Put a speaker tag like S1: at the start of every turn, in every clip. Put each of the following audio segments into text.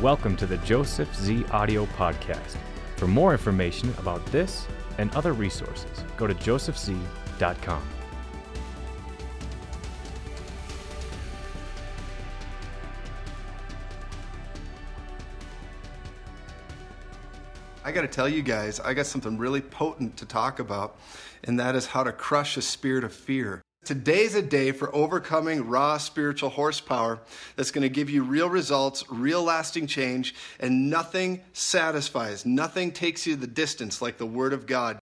S1: Welcome to the Joseph Z Audio Podcast. For more information about this and other resources, go to josephz.com.
S2: I got to tell you guys, I got something really potent to talk about, and that is how to crush a spirit of fear. Today's a day for overcoming raw spiritual horsepower that's going to give you real results, real lasting change, and nothing satisfies. Nothing takes you the distance like the Word of God.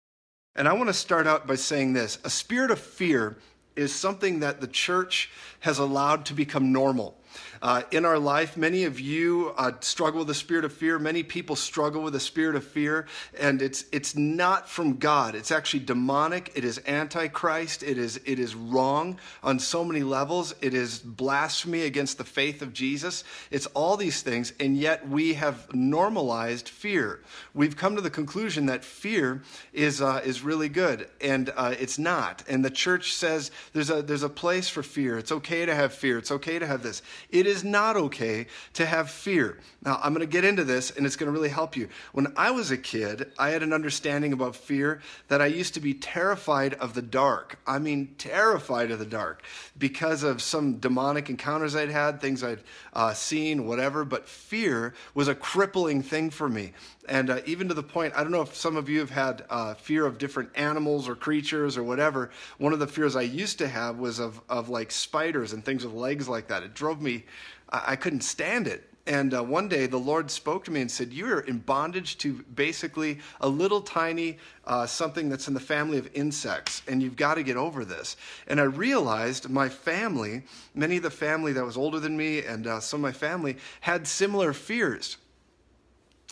S2: And I want to start out by saying this a spirit of fear is something that the church has allowed to become normal. Uh, in our life, many of you uh, struggle with the spirit of fear. Many people struggle with the spirit of fear, and it's it's not from God. It's actually demonic. It is antichrist. It is it is wrong on so many levels. It is blasphemy against the faith of Jesus. It's all these things, and yet we have normalized fear. We've come to the conclusion that fear is uh, is really good, and uh, it's not. And the church says there's a there's a place for fear. It's okay to have fear. It's okay to have this. It is not okay to have fear. Now, I'm going to get into this and it's going to really help you. When I was a kid, I had an understanding about fear that I used to be terrified of the dark. I mean, terrified of the dark because of some demonic encounters I'd had, things I'd uh, seen, whatever. But fear was a crippling thing for me. And uh, even to the point, I don't know if some of you have had uh, fear of different animals or creatures or whatever. One of the fears I used to have was of, of like spiders and things with legs like that. It drove me, I, I couldn't stand it. And uh, one day the Lord spoke to me and said, You are in bondage to basically a little tiny uh, something that's in the family of insects, and you've got to get over this. And I realized my family, many of the family that was older than me, and uh, some of my family had similar fears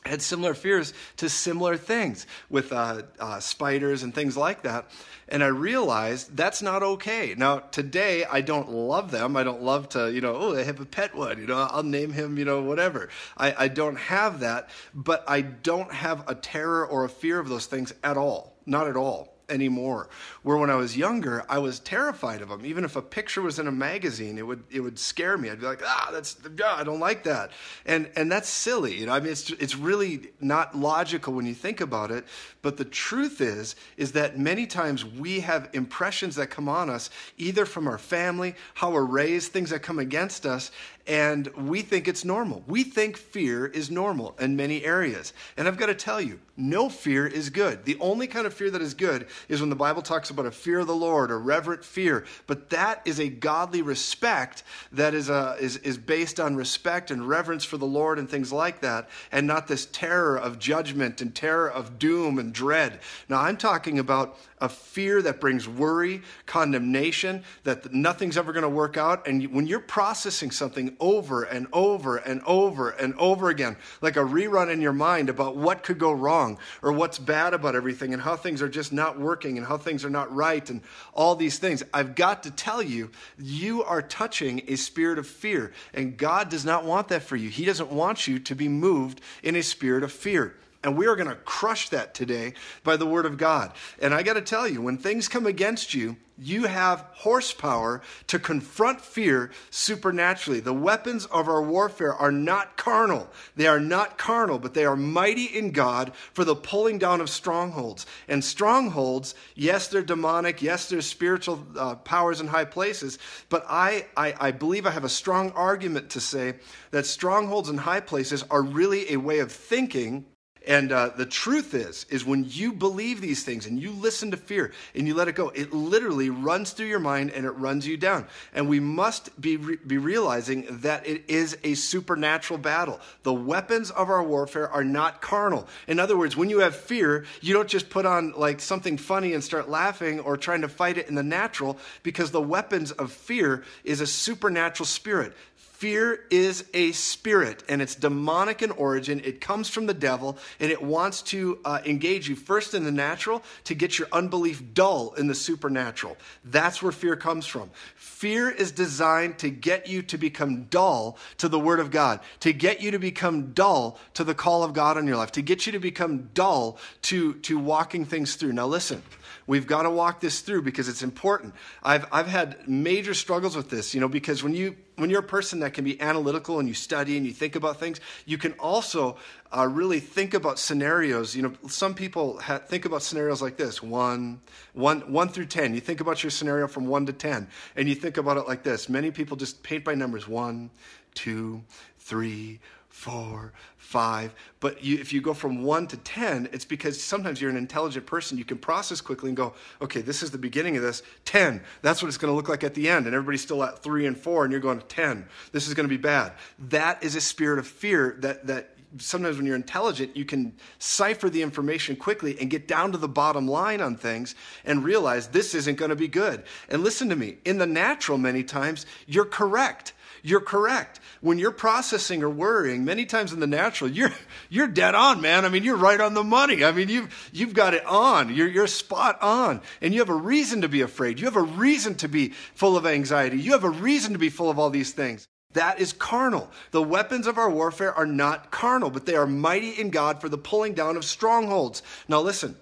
S2: had similar fears to similar things with uh, uh, spiders and things like that. And I realized that's not okay. Now, today, I don't love them. I don't love to, you know, oh, I have a pet one, you know, I'll name him, you know, whatever. I, I don't have that, but I don't have a terror or a fear of those things at all. Not at all anymore. Where when I was younger, I was terrified of them. Even if a picture was in a magazine, it would it would scare me. I'd be like, ah, that's I don't like that, and and that's silly. You know, I mean, it's it's really not logical when you think about it. But the truth is, is that many times we have impressions that come on us, either from our family, how we're raised, things that come against us, and we think it's normal. We think fear is normal in many areas. And I've got to tell you, no fear is good. The only kind of fear that is good is when the Bible talks about a fear of the Lord, a reverent fear. But that is a godly respect that is, a, uh, is, is based on respect and reverence for the Lord and things like that, and not this terror of judgment and terror of doom and dread. Now, I'm talking about a fear that brings worry, condemnation, that nothing's ever going to work out. And when you're processing something over and over and over and over again, like a rerun in your mind about what could go wrong or what's bad about everything and how things are just not working and how things are not right and all these things, I've got to tell you, you are touching a spirit of fear. And God does not want that for you. He doesn't want you to be moved in a spirit of fear. And we are going to crush that today by the word of God. And I got to tell you, when things come against you, you have horsepower to confront fear supernaturally. The weapons of our warfare are not carnal. They are not carnal, but they are mighty in God for the pulling down of strongholds. And strongholds, yes, they're demonic. Yes, there's spiritual uh, powers in high places. But I, I, I believe I have a strong argument to say that strongholds in high places are really a way of thinking and uh, the truth is, is when you believe these things and you listen to fear and you let it go, it literally runs through your mind and it runs you down. And we must be, re- be realizing that it is a supernatural battle. The weapons of our warfare are not carnal. In other words, when you have fear, you don't just put on like something funny and start laughing or trying to fight it in the natural because the weapons of fear is a supernatural spirit. Fear is a spirit and it's demonic in origin. It comes from the devil and it wants to uh, engage you first in the natural to get your unbelief dull in the supernatural. That's where fear comes from. Fear is designed to get you to become dull to the Word of God, to get you to become dull to the call of God on your life, to get you to become dull to, to walking things through. Now, listen We've got to walk this through because it's important. I've, I've had major struggles with this, you know, because when you when you're a person that can be analytical and you study and you think about things, you can also uh, really think about scenarios. You know, some people ha- think about scenarios like this: one, one, one through ten. You think about your scenario from one to ten, and you think about it like this. Many people just paint by numbers: one, two, three, four, five. But you, if you go from one to 10, it's because sometimes you're an intelligent person. You can process quickly and go, okay, this is the beginning of this. 10, that's what it's going to look like at the end. And everybody's still at three and four, and you're going to 10. This is going to be bad. That is a spirit of fear that, that sometimes when you're intelligent, you can cipher the information quickly and get down to the bottom line on things and realize this isn't going to be good. And listen to me, in the natural, many times, you're correct you're correct. When you're processing or worrying, many times in the natural, you're, you're dead on, man. I mean, you're right on the money. I mean, you've, you've got it on. You're, you're spot on. And you have a reason to be afraid. You have a reason to be full of anxiety. You have a reason to be full of all these things. That is carnal. The weapons of our warfare are not carnal, but they are mighty in God for the pulling down of strongholds. Now, listen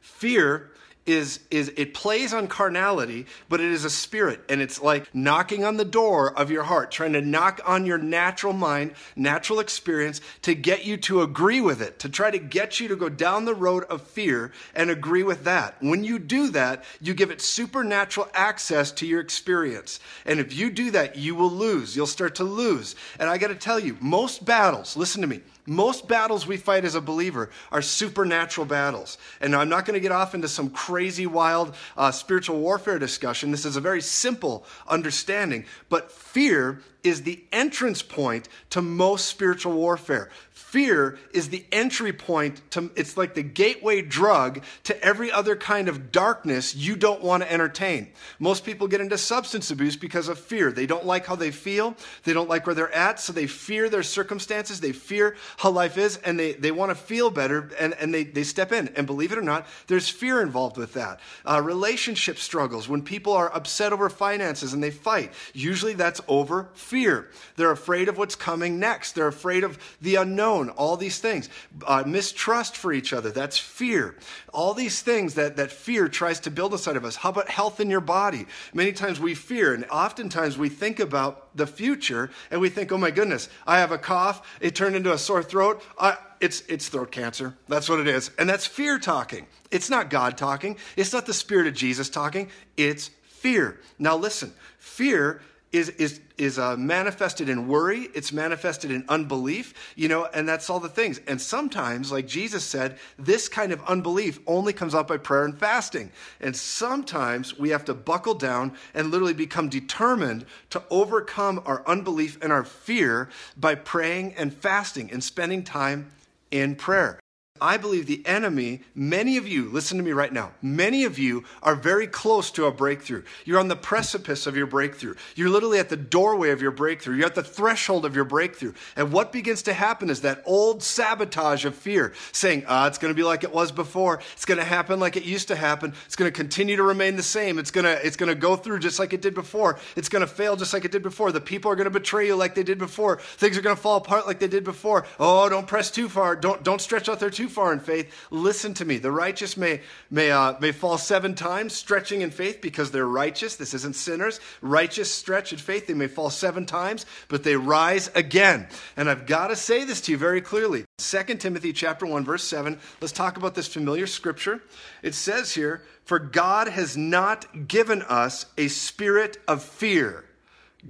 S2: fear is is it plays on carnality but it is a spirit and it's like knocking on the door of your heart trying to knock on your natural mind natural experience to get you to agree with it to try to get you to go down the road of fear and agree with that. When you do that you give it supernatural access to your experience. And if you do that you will lose. You'll start to lose. And i got to tell you most battles listen to me most battles we fight as a believer are supernatural battles. And I'm not going to get off into some crazy, wild uh, spiritual warfare discussion. This is a very simple understanding. But fear is the entrance point to most spiritual warfare. Fear is the entry point to, it's like the gateway drug to every other kind of darkness you don't want to entertain. Most people get into substance abuse because of fear. They don't like how they feel, they don't like where they're at, so they fear their circumstances, they fear how life is, and they, they want to feel better, and, and they, they step in. And believe it or not, there's fear involved with that. Uh, relationship struggles, when people are upset over finances and they fight, usually that's over fear. They're afraid of what's coming next, they're afraid of the unknown all these things. Uh, mistrust for each other, that's fear. All these things that, that fear tries to build inside of us. How about health in your body? Many times we fear, and oftentimes we think about the future and we think, oh my goodness, I have a cough, it turned into a sore throat. I, it's, it's throat cancer. That's what it is. And that's fear talking. It's not God talking. It's not the Spirit of Jesus talking. It's fear. Now, listen, fear is, is, is uh, manifested in worry, it's manifested in unbelief, you know, and that's all the things. And sometimes, like Jesus said, this kind of unbelief only comes out by prayer and fasting. And sometimes we have to buckle down and literally become determined to overcome our unbelief and our fear by praying and fasting and spending time in prayer. I believe the enemy, many of you, listen to me right now, many of you are very close to a breakthrough. You're on the precipice of your breakthrough. You're literally at the doorway of your breakthrough. You're at the threshold of your breakthrough. And what begins to happen is that old sabotage of fear, saying, ah, it's going to be like it was before. It's going to happen like it used to happen. It's going to continue to remain the same. It's going to, it's going to go through just like it did before. It's going to fail just like it did before. The people are going to betray you like they did before. Things are going to fall apart like they did before. Oh, don't press too far. Don't, don't stretch out there too far in faith, listen to me. The righteous may, may, uh, may fall seven times, stretching in faith because they're righteous. This isn't sinners. Righteous stretch in faith. They may fall seven times, but they rise again. And I've got to say this to you very clearly. 2 Timothy chapter 1, verse 7. Let's talk about this familiar scripture. It says here, For God has not given us a spirit of fear.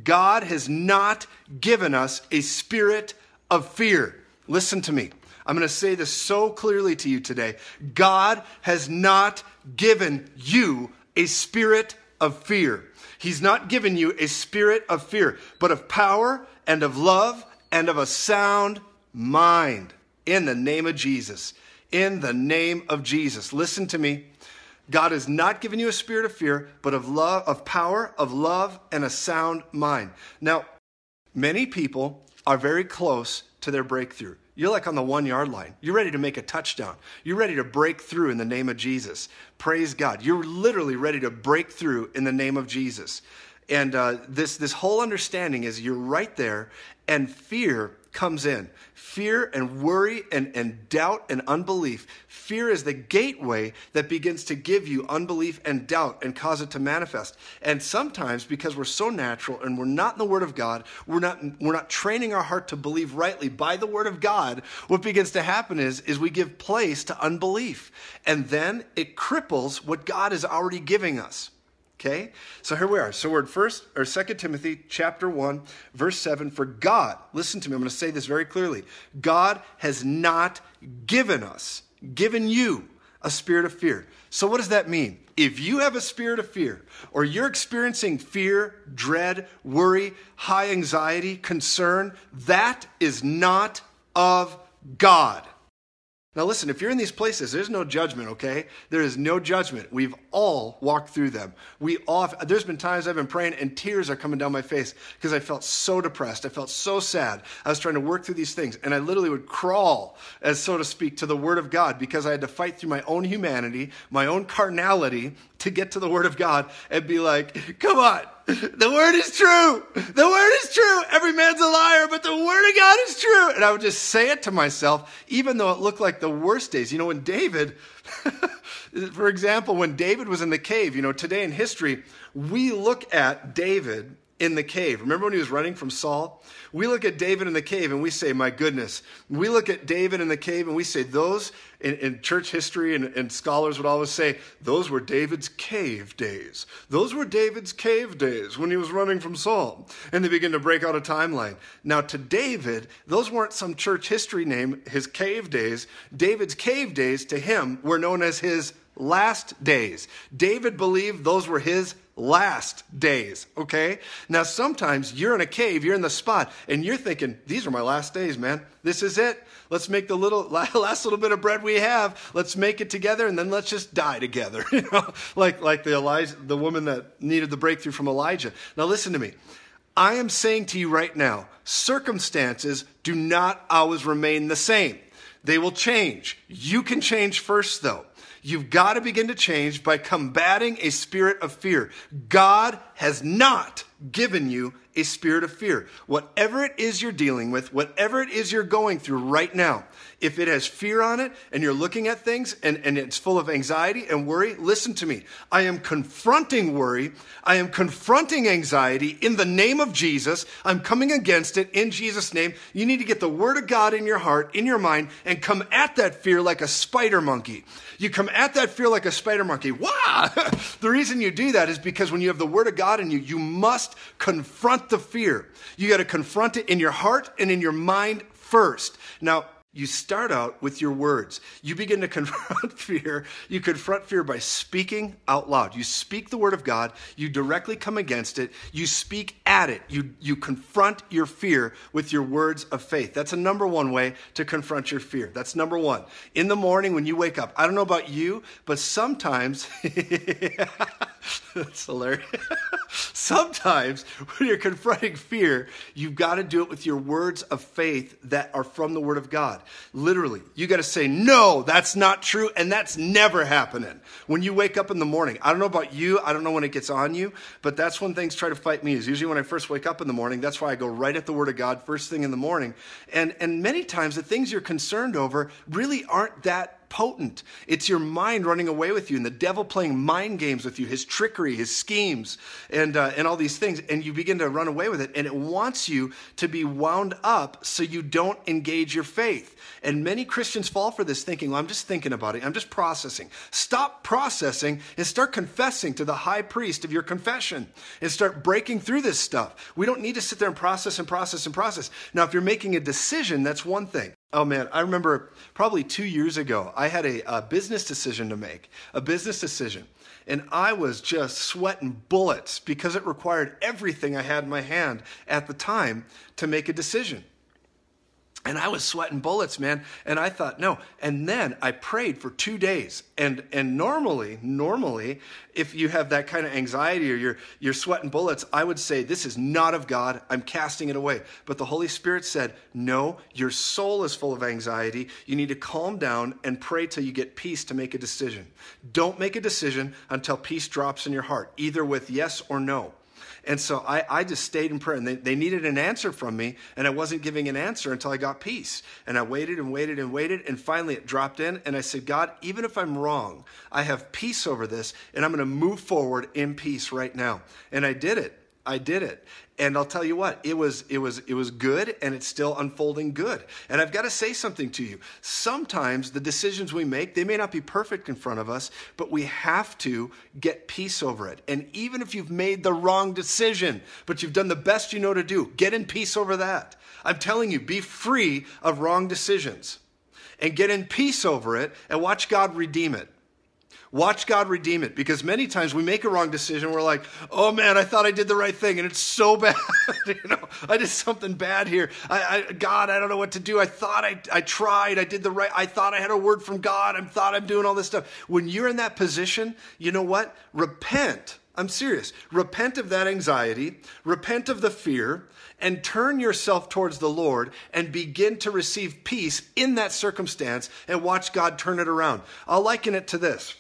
S2: God has not given us a spirit of fear. Listen to me. I'm going to say this so clearly to you today. God has not given you a spirit of fear. He's not given you a spirit of fear, but of power and of love and of a sound mind. In the name of Jesus. In the name of Jesus. Listen to me. God has not given you a spirit of fear, but of love, of power, of love, and a sound mind. Now, many people are very close to their breakthrough. You're like on the one yard line. You're ready to make a touchdown. You're ready to break through in the name of Jesus. Praise God. You're literally ready to break through in the name of Jesus. And uh, this, this whole understanding is you're right there, and fear comes in. Fear and worry and, and doubt and unbelief. Fear is the gateway that begins to give you unbelief and doubt and cause it to manifest. And sometimes, because we're so natural and we're not in the Word of God, we're not, we're not training our heart to believe rightly by the Word of God, what begins to happen is, is we give place to unbelief. And then it cripples what God is already giving us. Okay? So here we are. So we're in first or second Timothy chapter 1, verse 7. For God, listen to me, I'm going to say this very clearly. God has not given us, given you a spirit of fear. So what does that mean? If you have a spirit of fear, or you're experiencing fear, dread, worry, high anxiety, concern, that is not of God. Now, listen, if you're in these places, there's no judgment, okay? There is no judgment. We've all walked through them. We all, there's been times I've been praying and tears are coming down my face because I felt so depressed. I felt so sad. I was trying to work through these things and I literally would crawl, as so to speak, to the Word of God because I had to fight through my own humanity, my own carnality to get to the Word of God and be like, come on, the word is true. The word is true. Every man's a liar, but the word of God is true. And I would just say it to myself, even though it looked like the worst days. You know, when David, for example, when David was in the cave, you know, today in history, we look at David in the cave. Remember when he was running from Saul? We look at David in the cave and we say, My goodness. We look at David in the cave and we say, Those in, in church history and, and, scholars would always say, Those were David's cave days. Those were David's cave days when he was running from Saul. And they begin to break out a timeline. Now, to David, those weren't some church history name, his cave days. David's cave days to him were known as his last days. David believed those were his last days, okay? Now, sometimes you're in a cave, you're in the spot, and you're thinking, these are my last days, man. This is it. Let's make the little last little bit of bread we have. Let's make it together, and then let's just die together. you know, like like the Elijah, the woman that needed the breakthrough from Elijah. Now, listen to me. I am saying to you right now, circumstances do not always remain the same. They will change. You can change first, though. You've got to begin to change by combating a spirit of fear. God has not given you a spirit of fear. Whatever it is you're dealing with, whatever it is you're going through right now, if it has fear on it and you're looking at things and, and it's full of anxiety and worry, listen to me. I am confronting worry. I am confronting anxiety in the name of Jesus. I'm coming against it in Jesus' name. You need to get the word of God in your heart, in your mind, and come at that fear like a spider monkey. You come at that fear like a spider monkey. Wow! the reason you do that is because when you have the word of God in you, you must confront the fear. You got to confront it in your heart and in your mind first. Now, you start out with your words. You begin to confront fear. You confront fear by speaking out loud. You speak the word of God. You directly come against it. You speak at it. You, you confront your fear with your words of faith. That's a number one way to confront your fear. That's number one. In the morning when you wake up, I don't know about you, but sometimes, that's hilarious. sometimes when you're confronting fear, you've got to do it with your words of faith that are from the word of God. Literally, you got to say, no, that's not true, and that's never happening. When you wake up in the morning, I don't know about you, I don't know when it gets on you, but that's when things try to fight me. Is usually when I first wake up in the morning. That's why I go right at the Word of God first thing in the morning. And and many times the things you're concerned over really aren't that potent. It's your mind running away with you and the devil playing mind games with you, his trickery, his schemes, and, uh, and all these things. And you begin to run away with it. And it wants you to be wound up so you don't engage your faith. And many Christians fall for this thinking, well, I'm just thinking about it. I'm just processing. Stop processing and start confessing to the high priest of your confession and start breaking through this stuff. We don't need to sit there and process and process and process. Now, if you're making a decision, that's one thing. Oh man, I remember probably two years ago, I had a, a, business decision to make, a business decision. And I was just sweating bullets because it required everything I had in my hand at the time to make a decision. And I was sweating bullets, man. And I thought, no. And then I prayed for two days. And and normally, normally, if you have that kind of anxiety or you're you're sweating bullets, I would say, This is not of God. I'm casting it away. But the Holy Spirit said, No, your soul is full of anxiety. You need to calm down and pray till you get peace to make a decision. Don't make a decision until peace drops in your heart, either with yes or no. And so I, I just stayed in prayer, and they, they needed an answer from me, and I wasn't giving an answer until I got peace. And I waited and waited and waited, and finally it dropped in, and I said, God, even if I'm wrong, I have peace over this, and I'm going to move forward in peace right now. And I did it. I did it. And I'll tell you what, it was it was it was good and it's still unfolding good. And I've got to say something to you. Sometimes the decisions we make, they may not be perfect in front of us, but we have to get peace over it. And even if you've made the wrong decision, but you've done the best you know to do, get in peace over that. I'm telling you, be free of wrong decisions and get in peace over it and watch God redeem it. Watch God redeem it because many times we make a wrong decision. We're like, oh man, I thought I did the right thing and it's so bad. you know, I did something bad here. I, I, God, I don't know what to do. I thought I, I tried. I did the right. I thought I had a word from God. I thought I'm doing all this stuff. When you're in that position, you know what? Repent. I'm serious. Repent of that anxiety, repent of the fear, and turn yourself towards the Lord and begin to receive peace in that circumstance and watch God turn it around. I'll liken it to this.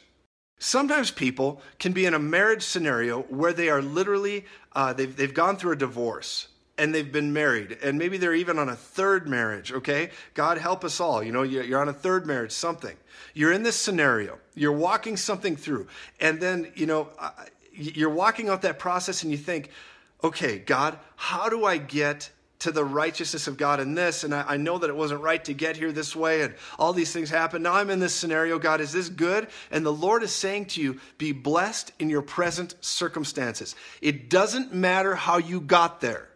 S2: Sometimes people can be in a marriage scenario where they are literally, uh, they've, they've gone through a divorce and they've been married and maybe they're even on a third marriage okay? God help us all you know you're on a third marriage something. You're in this scenario you're walking something through and then you know uh, you're walking out that process and you think okay god how do i get to the righteousness of God in this, and I, I, know that it wasn't right to get here this way, and all these things happen. Now I'm in this scenario. God, is this good? And the Lord is saying to you, be blessed in your present circumstances. It doesn't matter how you got there,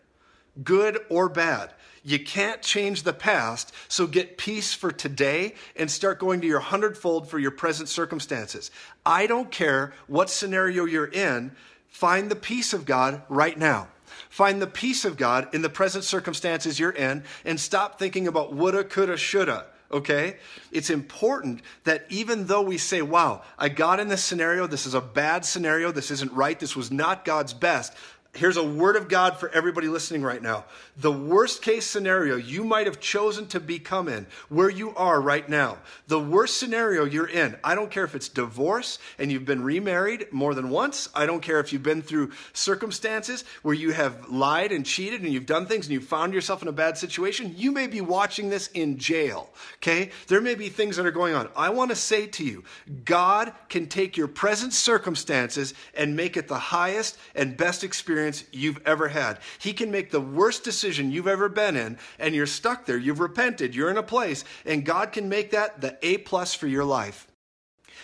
S2: good or bad. You can't change the past, so get peace for today and start going to your hundredfold for your present circumstances. I don't care what scenario you're in, find the peace of God right now. Find the peace of God in the present circumstances you're in and stop thinking about woulda, coulda, shoulda. Okay? It's important that even though we say, wow, I got in this scenario, this is a bad scenario, this isn't right, this was not God's best, here's a word of God for everybody listening right now. The worst case scenario you might have chosen to become in, where you are right now, the worst scenario you're in, I don't care if it's divorce and you've been remarried more than once. I don't care if you've been through circumstances where you have lied and cheated and you've done things and you've found yourself in a bad situation. You may be watching this in jail, okay? There may be things that are going on. I want to say to you, God can take your present circumstances and make it the highest and best experience experience you've ever had. He can make the worst decision you've ever been in, and you're stuck there. You've repented. You're in a place, and God can make that the A plus for your life.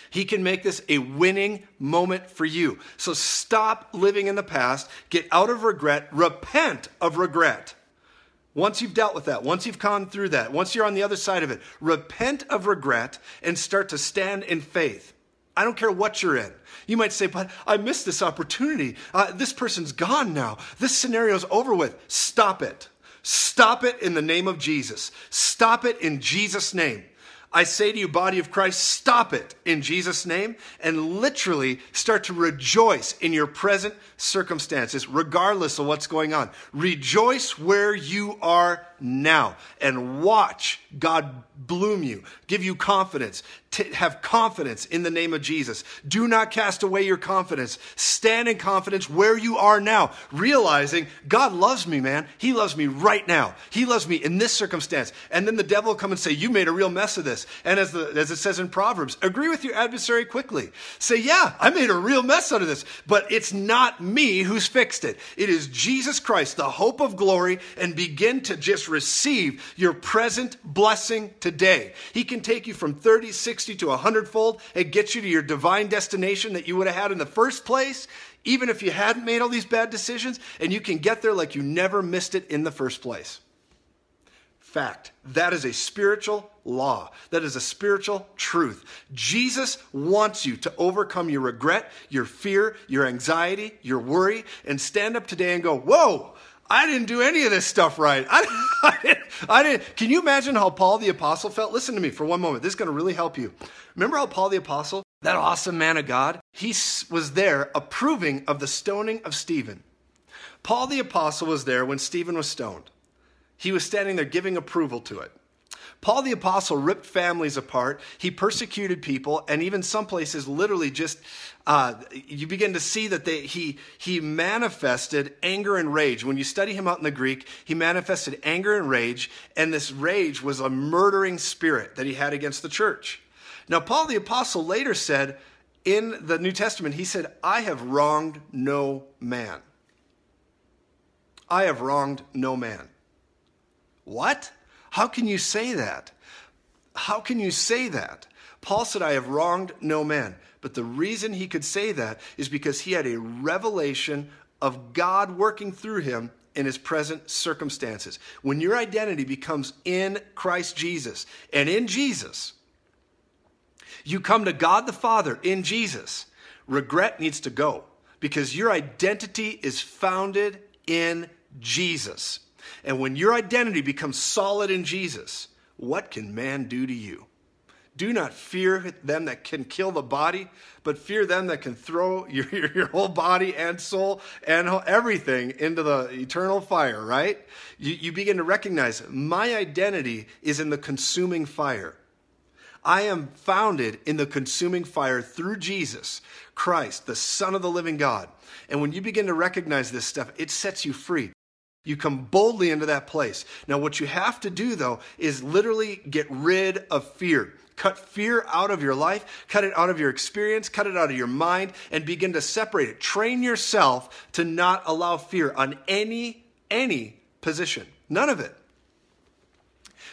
S2: He can make this a winning moment for you. So stop living in the past, get out of regret, repent of regret. Once you've dealt with that, once you've gone through that, once you're on the other side of it, repent of regret and start to stand in faith. I don't care what you're in. You might say, but I missed this opportunity. Uh, this person's gone now. This scenario's over with. Stop it. Stop it in the name of Jesus. Stop it in Jesus' name. I say to you, body of Christ, stop it in Jesus' name and literally start to rejoice in your present circumstances, regardless of what's going on. Rejoice where you are now and watch God bloom you, give you confidence, have confidence in the name of Jesus. Do not cast away your confidence. Stand in confidence where you are now, realizing God loves me, man. He loves me right now. He loves me in this circumstance. And then the devil will come and say, You made a real mess of this. And as, the, as it says in Proverbs, agree with your adversary quickly. Say, Yeah, I made a real mess out of this, but it's not me who's fixed it. It is Jesus Christ, the hope of glory, and begin to just receive your present blessing today. He can take you from 30, 60 to 100 fold and get you to your divine destination that you would have had in the first place, even if you hadn't made all these bad decisions, and you can get there like you never missed it in the first place. Fact. That is a spiritual law. That is a spiritual truth. Jesus wants you to overcome your regret, your fear, your anxiety, your worry, and stand up today and go, Whoa, I didn't do any of this stuff right. I, I, didn't, I didn't. Can you imagine how Paul the Apostle felt? Listen to me for one moment. This is going to really help you. Remember how Paul the Apostle, that awesome man of God, he was there approving of the stoning of Stephen. Paul the Apostle was there when Stephen was stoned. He was standing there giving approval to it. Paul the Apostle ripped families apart. He persecuted people, and even some places literally just, uh, you begin to see that they, he, he manifested anger and rage. When you study him out in the Greek, he manifested anger and rage, and this rage was a murdering spirit that he had against the church. Now, Paul the Apostle later said in the New Testament, he said, I have wronged no man. I have wronged no man. What? How can you say that? How can you say that? Paul said, I have wronged no man. But the reason he could say that is because he had a revelation of God working through him in his present circumstances. When your identity becomes in Christ Jesus and in Jesus, you come to God the Father in Jesus. Regret needs to go because your identity is founded in Jesus. And when your identity becomes solid in Jesus, what can man do to you? Do not fear them that can kill the body, but fear them that can throw your, your, your, whole body and soul and everything into the eternal fire, right? You, you begin to recognize my identity is in the consuming fire. I am founded in the consuming fire through Jesus Christ, the Son of the living God. And when you begin to recognize this stuff, it sets you free. You come boldly into that place. Now, what you have to do, though, is literally get rid of fear. Cut fear out of your life, cut it out of your experience, cut it out of your mind, and begin to separate it. Train yourself to not allow fear on any, any position. None of it.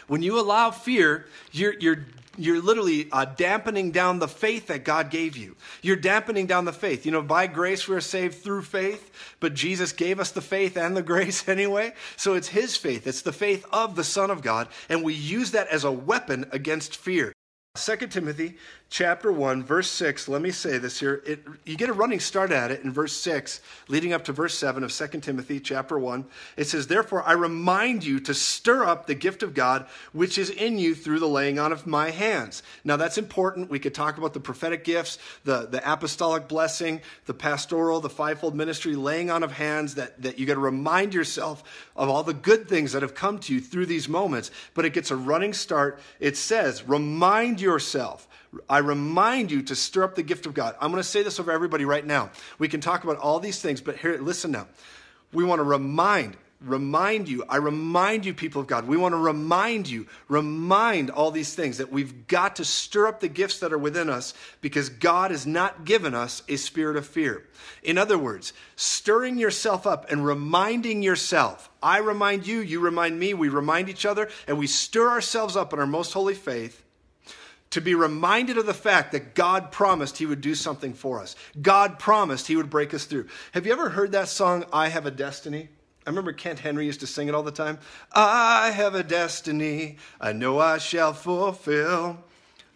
S2: When you allow fear, you're, you're you're literally uh, dampening down the faith that God gave you. You're dampening down the faith. You know, by grace we're saved through faith, but Jesus gave us the faith and the grace anyway. So it's His faith, it's the faith of the Son of God, and we use that as a weapon against fear. 2 Timothy chapter 1 verse 6 let me say this here. It, you get a running start at it in verse 6 leading up to verse 7 of 2 timothy chapter 1 it says therefore i remind you to stir up the gift of god which is in you through the laying on of my hands. Now that's important. We could talk about the prophetic gifts the, the apostolic blessing the pastoral the fivefold ministry laying on of hands that, that you got to remind yourself of all the good things that have come to you through these moments. But it gets a running start. It says remind yourself I remind you to stir up the gift of God. I'm going to say this over everybody right now. We can talk about all these things, but here, listen now. We want to remind, remind you, I remind you, people of God, we want to remind you, remind all these things that we've got to stir up the gifts that are within us because God has not given us a spirit of fear. In other words, stirring yourself up and reminding yourself. I remind you, you remind me, we remind each other, and we stir ourselves up in our most holy faith to be reminded of the fact that God promised He would do something for us. God promised He would break us through. Have you ever heard that song, I Have a Destiny? I remember Kent Henry used to sing it all the time. I have a destiny I know I shall fulfill.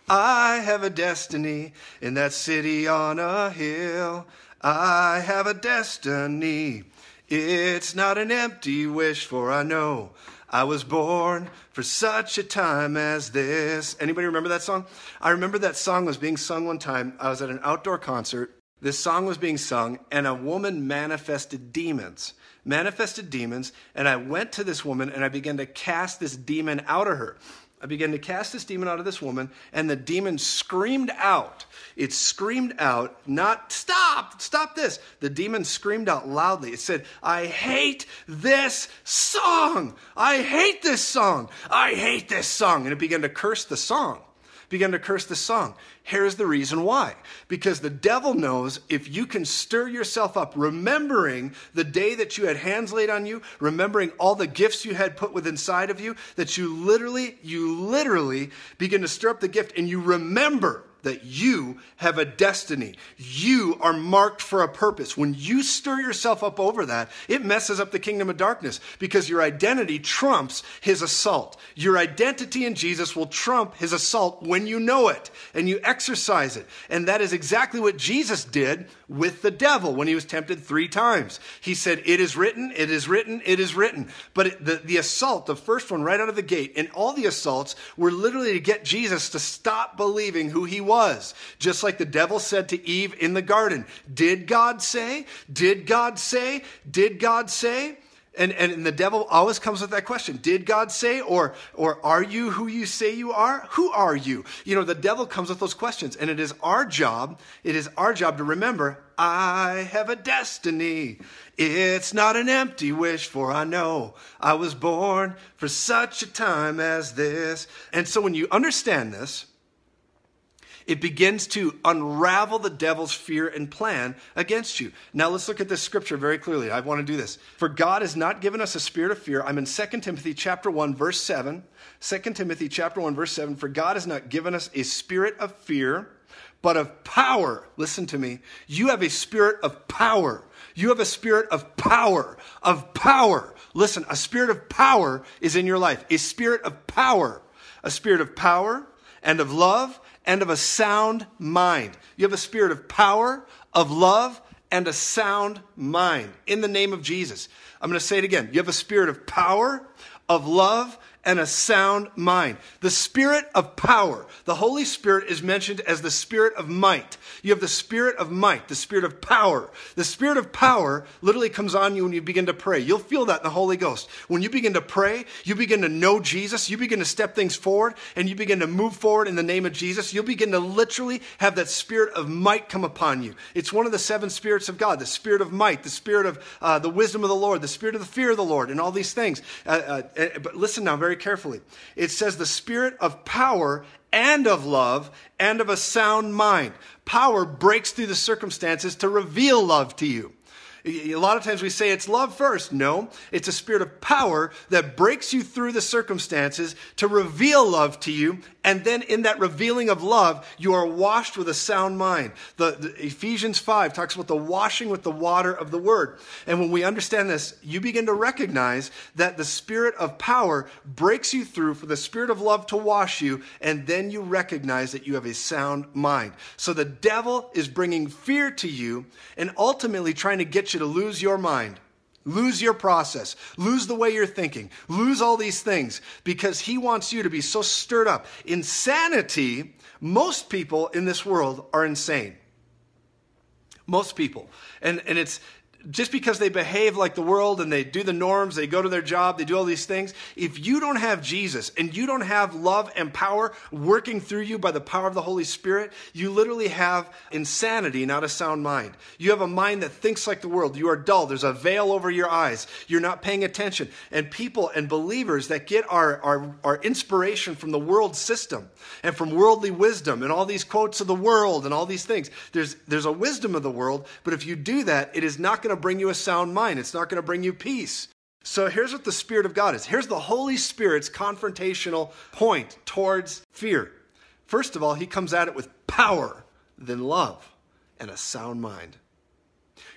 S2: I have a destiny in that city on a hill. I have a destiny. It's not an empty wish, for I know I was born for such a time as this. Anybody remember that song? I remember that song was being sung one time. I was at an outdoor concert. This song was being sung, and a woman manifested demons. Manifested demons, and I went to this woman and I began to cast this demon out of her. I began to cast this demon out of this woman, and the demon screamed out. It screamed out, not stop, stop this. The demon screamed out loudly. It said, I hate this song. I hate this song. I hate this song. And it began to curse the song began to curse the song. Here's the reason why. Because the devil knows if you can stir yourself up, remembering the day that you had hands laid on you, remembering all the gifts you had put within inside of you, that you literally, you literally begin to stir up the gift and you remember that you have a destiny. You are marked for a purpose. When you stir yourself up over that, it messes up the kingdom of darkness because your identity trumps his assault. Your identity in Jesus will trump his assault when you know it and you exercise it. And that is exactly what Jesus did with the devil when he was tempted three times. He said, It is written, it is written, it is written. But it, the, the assault, the first one right out of the gate, and all the assaults were literally to get Jesus to stop believing who he was. Just like the devil said to Eve in the garden Did God say? Did God say? Did God say? And, and the devil always comes with that question Did God say? Or, or are you who you say you are? Who are you? You know, the devil comes with those questions. And it is our job, it is our job to remember I have a destiny. It's not an empty wish, for I know I was born for such a time as this. And so when you understand this, it begins to unravel the devil's fear and plan against you. Now let's look at this scripture very clearly. I want to do this. For God has not given us a spirit of fear. I'm in 2 Timothy chapter 1 verse 7. 2 Timothy chapter 1 verse 7. For God has not given us a spirit of fear, but of power. Listen to me. You have a spirit of power. You have a spirit of power, of power. Listen, a spirit of power is in your life. A spirit of power. A spirit of power and of love and of a sound mind. You have a spirit of power, of love, and a sound mind in the name of Jesus. I'm going to say it again. You have a spirit of power, of love, and a sound mind. The spirit of power. The Holy Spirit is mentioned as the spirit of might. You have the spirit of might, the spirit of power. The spirit of power literally comes on you when you begin to pray. You'll feel that in the Holy Ghost. When you begin to pray, you begin to know Jesus, you begin to step things forward, and you begin to move forward in the name of Jesus. You'll begin to literally have that spirit of might come upon you. It's one of the seven spirits of God the spirit of might, the spirit of uh, the wisdom of the Lord, the spirit of the fear of the Lord, and all these things. Uh, uh, eh, but listen now very very carefully. It says the spirit of power and of love and of a sound mind. Power breaks through the circumstances to reveal love to you. A lot of times we say it's love first. No, it's a spirit of power that breaks you through the circumstances to reveal love to you. And then in that revealing of love, you are washed with a sound mind. The, the Ephesians 5 talks about the washing with the water of the word. And when we understand this, you begin to recognize that the spirit of power breaks you through for the spirit of love to wash you. And then you recognize that you have a sound mind. So the devil is bringing fear to you and ultimately trying to get you to lose your mind, lose your process, lose the way you're thinking, lose all these things because he wants you to be so stirred up. Insanity, most people in this world are insane. Most people. And, and it's, just because they behave like the world and they do the norms, they go to their job, they do all these things, if you don't have Jesus and you don't have love and power working through you by the power of the Holy Spirit, you literally have insanity, not a sound mind. You have a mind that thinks like the world. You are dull. There's a veil over your eyes. You're not paying attention. And people and believers that get our, our, our inspiration from the world system and from worldly wisdom and all these quotes of the world and all these things, there's, there's a wisdom of the world, but if you do that, it is not going to to bring you a sound mind. It's not going to bring you peace. So here's what the Spirit of God is. Here's the Holy Spirit's confrontational point towards fear. First of all, he comes at it with power, then love, and a sound mind.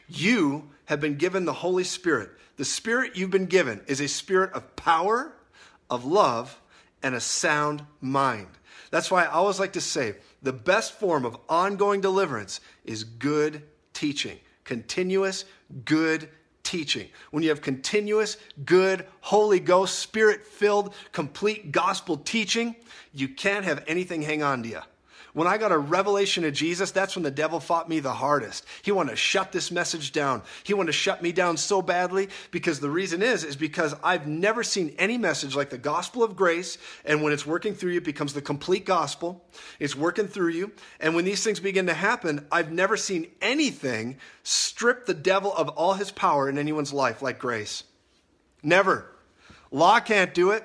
S2: You have been given the Holy Spirit. The Spirit you've been given is a spirit of power, of love, and a sound mind. That's why I always like to say the best form of ongoing deliverance is good teaching continuous good teaching. When you have continuous, good, Holy Ghost, Spirit filled, complete gospel teaching, you can't have anything hang on to you. When I got a revelation of Jesus, that's when the devil fought me the hardest. He wanted to shut this message down. He wanted to shut me down so badly because the reason is, is because I've never seen any message like the gospel of grace. And when it's working through you, it becomes the complete gospel. It's working through you. And when these things begin to happen, I've never seen anything strip the devil of all his power in anyone's life like grace. Never. Law can't do it.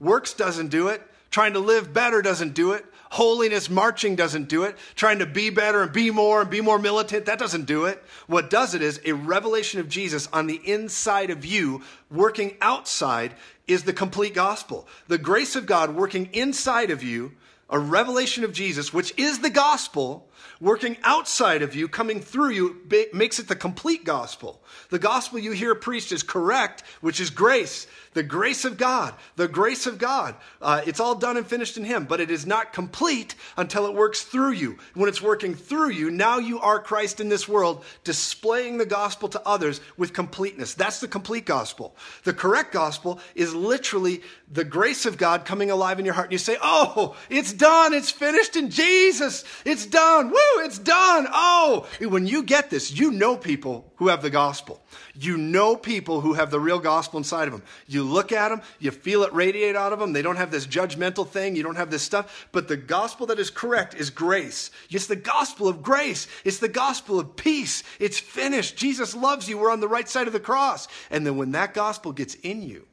S2: Works doesn't do it. Trying to live better doesn't do it. Holiness marching doesn't do it. Trying to be better and be more and be more militant, that doesn't do it. What does it is a revelation of Jesus on the inside of you, working outside, is the complete gospel. The grace of God working inside of you, a revelation of Jesus, which is the gospel, working outside of you, coming through you, makes it the complete gospel. The gospel you hear preached is correct, which is grace. The grace of God, the grace of God. Uh, it's all done and finished in Him, but it is not complete until it works through you. When it's working through you, now you are Christ in this world, displaying the gospel to others with completeness. That's the complete gospel. The correct gospel is literally the grace of God coming alive in your heart. And you say, Oh, it's done. It's finished in Jesus. It's done. Woo, it's done. Oh, when you get this, you know people who have the gospel. You know people who have the real gospel inside of them. You look at them, you feel it radiate out of them. They don't have this judgmental thing, you don't have this stuff. But the gospel that is correct is grace. It's the gospel of grace, it's the gospel of peace. It's finished. Jesus loves you. We're on the right side of the cross. And then when that gospel gets in you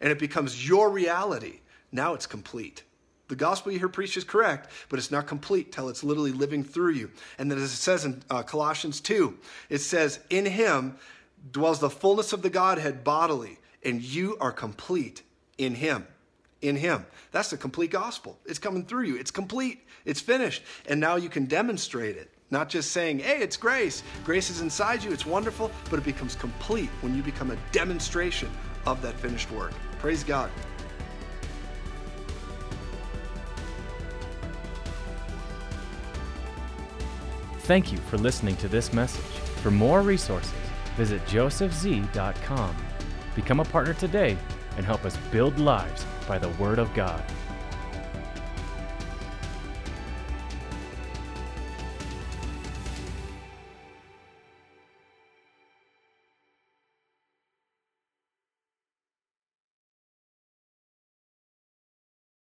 S2: and it becomes your reality, now it's complete. The gospel you hear preached is correct, but it's not complete till it's literally living through you. And then, as it says in uh, Colossians 2, it says, In him dwells the fullness of the Godhead bodily, and you are complete in him. In him. That's the complete gospel. It's coming through you. It's complete. It's finished. And now you can demonstrate it. Not just saying, hey, it's grace. Grace is inside you. It's wonderful, but it becomes complete when you become a demonstration of that finished work. Praise God.
S1: Thank you for listening to this message. For more resources, visit josephz.com. Become a partner today and help us build lives by the Word of God.